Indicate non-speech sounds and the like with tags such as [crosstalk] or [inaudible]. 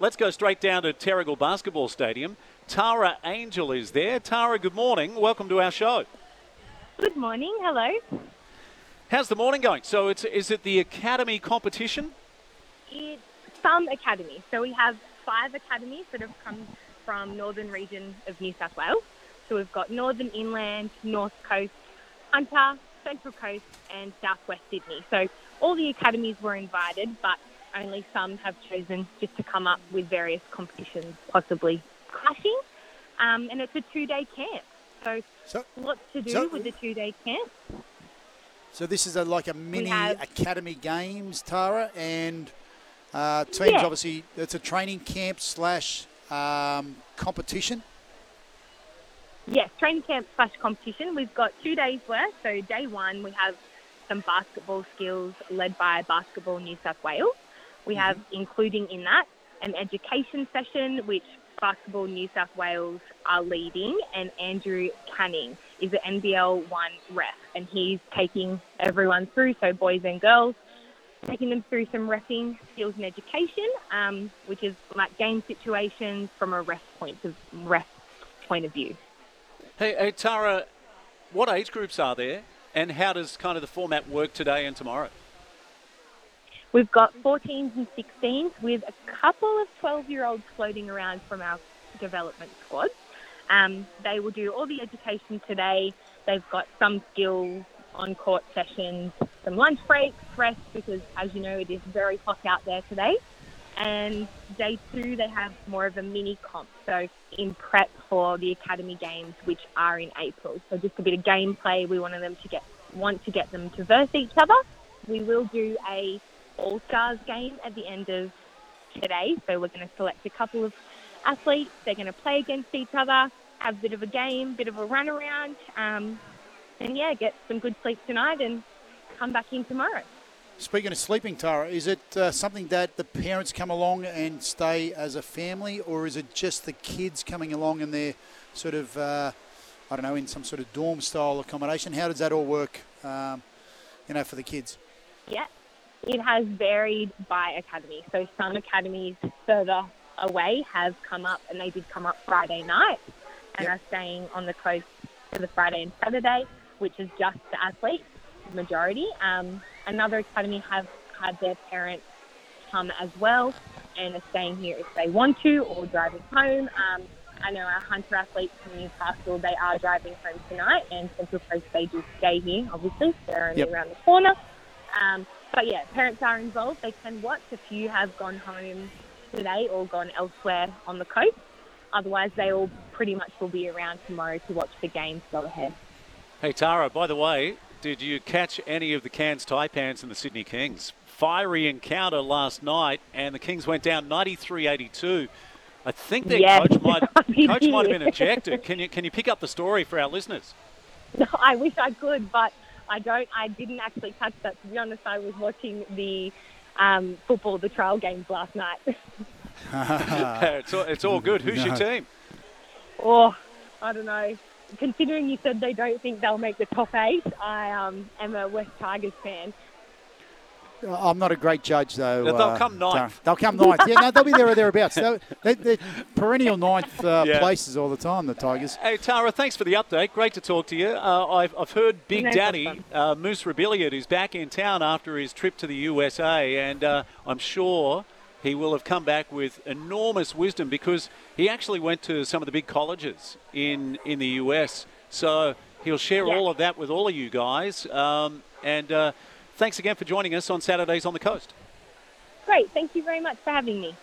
Let's go straight down to Terrigal Basketball Stadium. Tara Angel is there. Tara, good morning. Welcome to our show. Good morning. Hello. How's the morning going? So, it's is it the academy competition? It's some academy. So we have five academies that have come from northern region of New South Wales. So we've got Northern Inland, North Coast, Hunter, Central Coast, and Southwest Sydney. So all the academies were invited, but only some have chosen just to come up with various competitions, possibly clashing. Um, and it's a two-day camp, so, So- lots to do so- with the two-day camp. So this is a, like a mini academy games, Tara, and uh, teams. Yeah. Obviously, it's a training camp slash um, competition. Yes, training camp slash competition. We've got two days worth. So day one, we have some basketball skills led by Basketball New South Wales. We have, including in that, an education session which Basketball New South Wales are leading, and Andrew Canning is an NBL one ref, and he's taking everyone through, so boys and girls, taking them through some refing skills and education, um, which is like game situations from a ref point of ref point of view. Hey, hey, Tara, what age groups are there, and how does kind of the format work today and tomorrow? We've got 14s and 16s with a couple of 12 year olds floating around from our development squad. Um, they will do all the education today. They've got some skills on court sessions, some lunch breaks, rest, because as you know, it is very hot out there today. And day two, they have more of a mini comp, so in prep for the academy games, which are in April. So just a bit of gameplay. We wanted them to get want to get them to verse each other. We will do a all stars game at the end of today. So we're going to select a couple of athletes. They're going to play against each other, have a bit of a game, bit of a run around, um, and yeah, get some good sleep tonight and come back in tomorrow. Speaking of sleeping, Tara, is it uh, something that the parents come along and stay as a family, or is it just the kids coming along and they're sort of, uh, I don't know, in some sort of dorm style accommodation? How does that all work, um, you know, for the kids? Yeah, it has varied by academy. So some academies further away have come up, and they did come up Friday night, and Yep. are staying on the coast for the Friday and Saturday, which is just the athletes majority. Um, another academy have had their parents come as well, and are staying here if they want to, or driving home. Um, I know our hunter athletes from Newcastle, they are driving home tonight, and Central Coast they do stay here. Obviously, they're only Yep. around the corner. Um, but yeah, parents are involved. They can watch. A few have gone home today or gone elsewhere on the coast. Otherwise, they all pretty much will be around tomorrow to watch the games go ahead. Hey, Tara, by the way, did you catch any of the Cairns Taipans and the Sydney Kings? Fiery encounter last night, and the Kings went down 93 82. I think their Yes, coach might [laughs] coach might have been ejected. Can you can you pick up the story for our listeners? [laughs] No, I wish I could, but I don't. I didn't actually catch that. To be honest, I was watching the um, football, the trial games last night. [laughs] [laughs] it's all, it's all good. Who's your team? oh, I don't know. Considering you said they don't think they'll make the top eight, I um, am a West Tigers fan. I'm not a great judge, though. They'll uh, come ninth. Tara. They'll come ninth. Yeah, no, they'll be there or thereabouts. They're, they're, they're perennial ninth uh, [laughs] Yeah. places all the time, the Tigers. Hey Tara, thanks for the update. Great to talk to you. Uh, I've, I've heard Big No Daddy uh, Moose Rebellion is back in town after his trip to the USA, and uh, I'm sure he will have come back with enormous wisdom because he actually went to some of the big colleges in in the US. So he'll share Yeah. all of that with all of you guys. Um, and uh, thanks again for joining us on Saturdays on the Coast. Great. Thank you very much for having me.